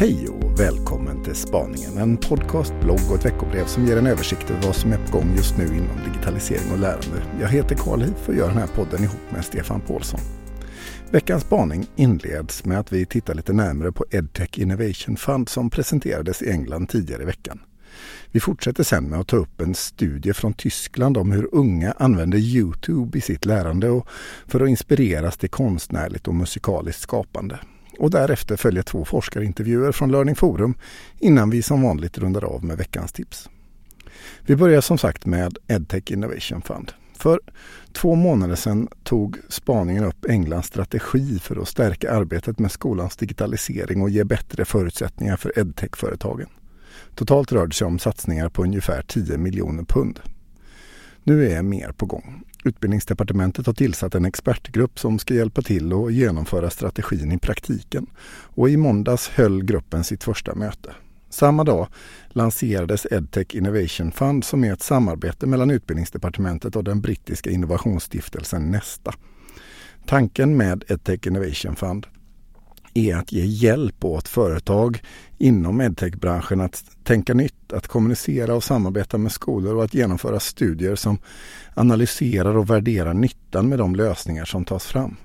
Hej och välkommen till Spaningen, en podcast, blogg och ett veckobrev som ger en översikt över vad som är på gång just nu inom digitalisering och lärande. Jag heter Karl Hif och gör den här podden ihop med Stefan Paulsson. Veckans spaning inleds med att vi tittar lite närmare på EdTech Innovation Fund som presenterades i England tidigare i veckan. Vi fortsätter sen med att ta upp en studie från Tyskland om hur unga använder Youtube i sitt lärande och för att inspireras till konstnärligt och musikaliskt skapande. Och därefter följer två forskarintervjuer från Learning Forum innan vi som vanligt rundar av med veckans tips. Vi börjar som sagt med EdTech Innovation Fund. För två månader sedan tog spaningen upp Englands strategi för att stärka arbetet med skolans digitalisering och ge bättre förutsättningar för edtech-företagen. Totalt rör det sig om satsningar på ungefär 10 miljoner pund. Nu är mer på gång. Utbildningsdepartementet har tillsatt en expertgrupp som ska hjälpa till att genomföra strategin i praktiken. Och i måndags höll gruppen sitt första möte. Samma dag lanserades EdTech Innovation Fund som är ett samarbete mellan Utbildningsdepartementet och den brittiska innovationsstiftelsen Nesta. Tanken med EdTech Innovation Fund är att ge hjälp åt företag inom edtech-branschen att tänka nytt, att kommunicera och samarbeta med skolor och att genomföra studier som analyserar och värderar nyttan med de lösningar som tas fram.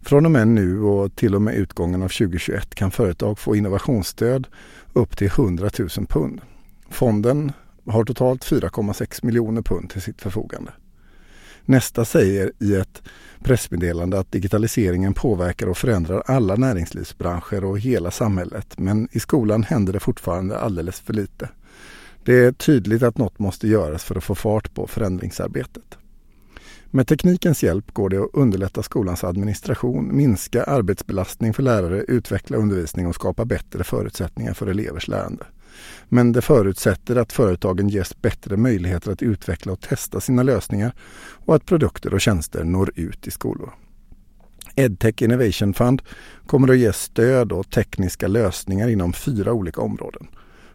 Från och med nu och till och med utgången av 2021 kan företag få innovationsstöd upp till 100 000 pund. Fonden har totalt 4,6 miljoner pund till sitt förfogande. Nästa säger i ett pressmeddelande att digitaliseringen påverkar och förändrar alla näringslivsbranscher och hela samhället. Men i skolan händer det fortfarande alldeles för lite. Det är tydligt att något måste göras för att få fart på förändringsarbetet. Med teknikens hjälp går det att underlätta skolans administration, minska arbetsbelastning för lärare, utveckla undervisning och skapa bättre förutsättningar för elevers lärande. Men det förutsätter att företagen ges bättre möjligheter att utveckla och testa sina lösningar och att produkter och tjänster når ut i skolor. EdTech Innovation Fund kommer att ge stöd och tekniska lösningar inom fyra olika områden.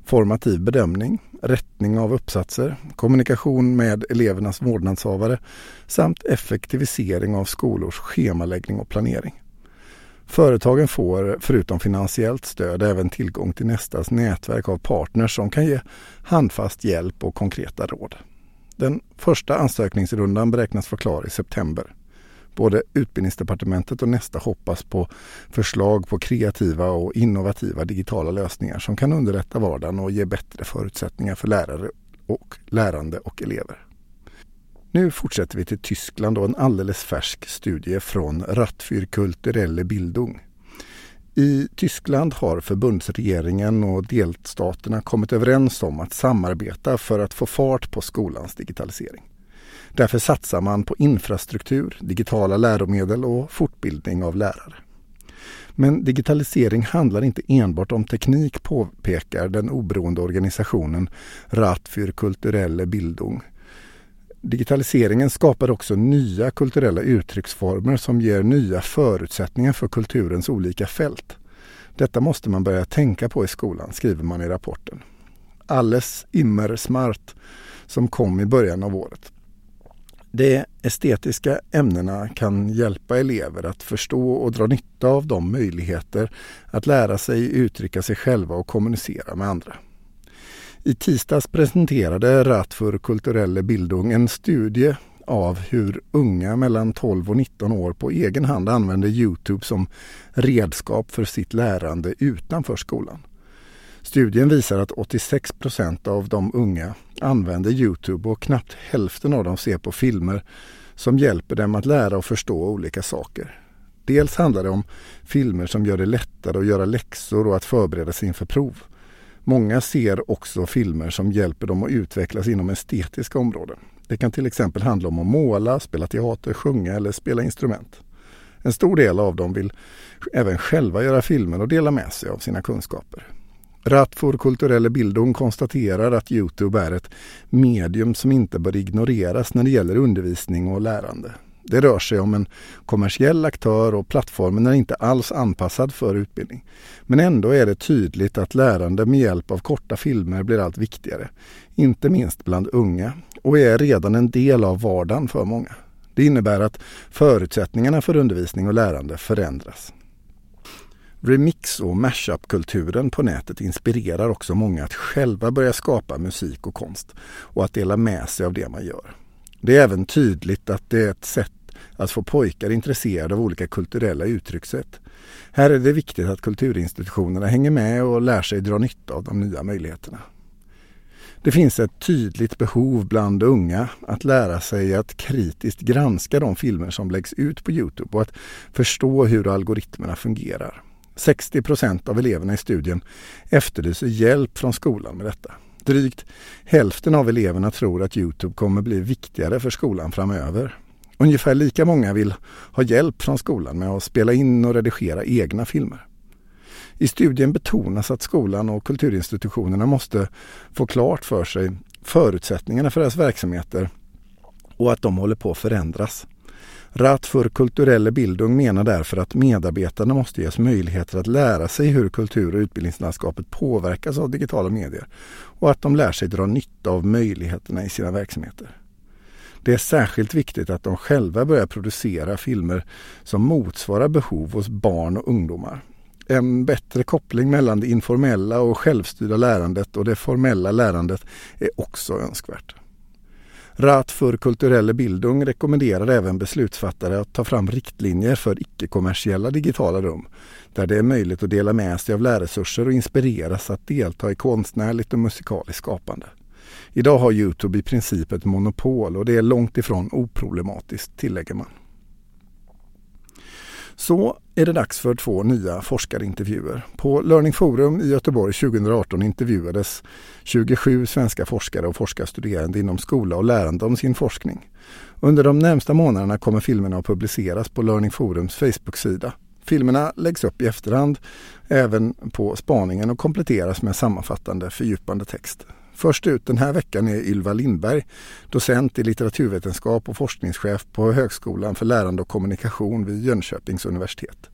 Formativ bedömning, rättning av uppsatser, kommunikation med elevernas vårdnadshavare samt effektivisering av skolors schemaläggning och planering. Företagen får förutom finansiellt stöd även tillgång till Nestas nätverk av partners som kan ge handfast hjälp och konkreta råd. Den första ansökningsrundan beräknas vara klar i september. Både Utbildningsdepartementet och Nesta hoppas på förslag på kreativa och innovativa digitala lösningar som kan underlätta vardagen och ge bättre förutsättningar för lärare och lärande och elever. Nu fortsätter vi till Tyskland och en alldeles färsk studie från Rattfyr Kulturelle Bildung. I Tyskland har förbundsregeringen och delstaterna kommit överens om att samarbeta för att få fart på skolans digitalisering. Därför satsar man på infrastruktur, digitala läromedel och fortbildning av lärare. Men digitalisering handlar inte enbart om teknik påpekar den oberoende organisationen Rat für kulturelle Bildung Digitaliseringen skapar också nya kulturella uttrycksformer som ger nya förutsättningar för kulturens olika fält. Detta måste man börja tänka på i skolan, skriver man i rapporten. Alles immer smart som kom i början av året. De estetiska ämnena kan hjälpa elever att förstå och dra nytta av de möjligheter att lära sig uttrycka sig själva och kommunicera med andra. I tisdags presenterade Rat för kulturelle Bildung en studie av hur unga mellan 12 och 19 år på egen hand använder Youtube som redskap för sitt lärande utanför skolan. Studien visar att 86 procent av de unga använder Youtube och knappt hälften av dem ser på filmer som hjälper dem att lära och förstå olika saker. Dels handlar det om filmer som gör det lättare att göra läxor och att förbereda sig inför prov. Många ser också filmer som hjälper dem att utvecklas inom estetiska områden. Det kan till exempel handla om att måla, spela teater, sjunga eller spela instrument. En stor del av dem vill även själva göra filmer och dela med sig av sina kunskaper. Ratfor kulturelle Bildung konstaterar att Youtube är ett medium som inte bör ignoreras när det gäller undervisning och lärande. Det rör sig om en kommersiell aktör och plattformen är inte alls anpassad för utbildning. Men ändå är det tydligt att lärande med hjälp av korta filmer blir allt viktigare. Inte minst bland unga och är redan en del av vardagen för många. Det innebär att förutsättningarna för undervisning och lärande förändras. Remix och mashup-kulturen på nätet inspirerar också många att själva börja skapa musik och konst och att dela med sig av det man gör. Det är även tydligt att det är ett sätt att få pojkar intresserade av olika kulturella uttryckssätt. Här är det viktigt att kulturinstitutionerna hänger med och lär sig dra nytta av de nya möjligheterna. Det finns ett tydligt behov bland unga att lära sig att kritiskt granska de filmer som läggs ut på Youtube och att förstå hur algoritmerna fungerar. 60 procent av eleverna i studien efterlyser hjälp från skolan med detta. Drygt hälften av eleverna tror att Youtube kommer bli viktigare för skolan framöver. Ungefär lika många vill ha hjälp från skolan med att spela in och redigera egna filmer. I studien betonas att skolan och kulturinstitutionerna måste få klart för sig förutsättningarna för deras verksamheter och att de håller på att förändras. Rat för kulturelle Bildung menar därför att medarbetarna måste ges möjligheter att lära sig hur kultur och utbildningslandskapet påverkas av digitala medier och att de lär sig dra nytta av möjligheterna i sina verksamheter. Det är särskilt viktigt att de själva börjar producera filmer som motsvarar behov hos barn och ungdomar. En bättre koppling mellan det informella och självstyrda lärandet och det formella lärandet är också önskvärt. Rat för kulturelle Bildung rekommenderar även beslutsfattare att ta fram riktlinjer för icke-kommersiella digitala rum där det är möjligt att dela med sig av lärresurser och inspireras att delta i konstnärligt och musikaliskt skapande. Idag har Youtube i princip ett monopol och det är långt ifrån oproblematiskt, tillägger man. Så är det dags för två nya forskarintervjuer. På Learning Forum i Göteborg 2018 intervjuades 27 svenska forskare och forskarstuderande inom skola och lärande om sin forskning. Under de närmsta månaderna kommer filmerna att publiceras på Learning Forums Facebook-sida. Filmerna läggs upp i efterhand även på spaningen och kompletteras med sammanfattande fördjupande text. Först ut den här veckan är Ylva Lindberg, docent i litteraturvetenskap och forskningschef på Högskolan för lärande och kommunikation vid Jönköpings universitet.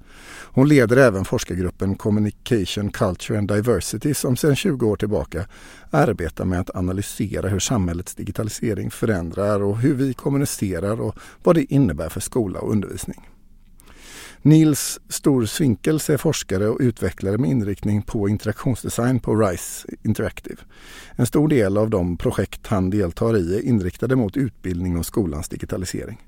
Hon leder även forskargruppen Communication, Culture and Diversity som sedan 20 år tillbaka arbetar med att analysera hur samhällets digitalisering förändrar och hur vi kommunicerar och vad det innebär för skola och undervisning. Nils Stor Svinkels är forskare och utvecklare med inriktning på interaktionsdesign på RISE Interactive. En stor del av de projekt han deltar i är inriktade mot utbildning och skolans digitalisering.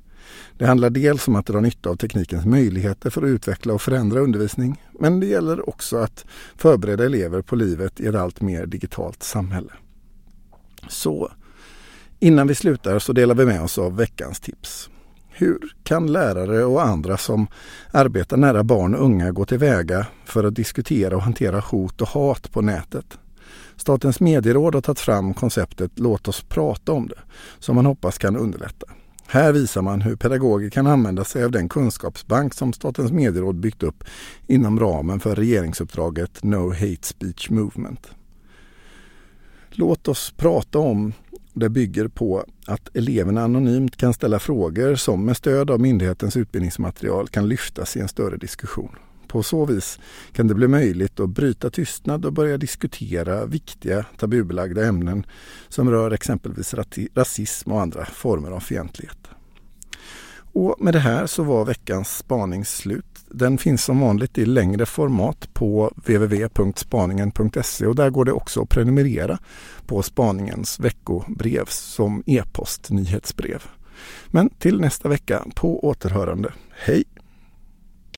Det handlar dels om att dra nytta av teknikens möjligheter för att utveckla och förändra undervisning, men det gäller också att förbereda elever på livet i ett allt mer digitalt samhälle. Så innan vi slutar så delar vi med oss av veckans tips. Hur kan lärare och andra som arbetar nära barn och unga gå tillväga för att diskutera och hantera hot och hat på nätet? Statens medieråd har tagit fram konceptet Låt oss prata om det, som man hoppas kan underlätta. Här visar man hur pedagoger kan använda sig av den kunskapsbank som Statens medieråd byggt upp inom ramen för regeringsuppdraget No Hate Speech Movement. Låt oss prata om det bygger på att eleverna anonymt kan ställa frågor som med stöd av myndighetens utbildningsmaterial kan lyftas i en större diskussion. På så vis kan det bli möjligt att bryta tystnad och börja diskutera viktiga tabubelagda ämnen som rör exempelvis rasism och andra former av fientlighet. Och med det här så var veckans spaning slut. Den finns som vanligt i längre format på www.spaningen.se och där går det också att prenumerera på spaningens veckobrev som e-post nyhetsbrev. Men till nästa vecka på återhörande. Hej!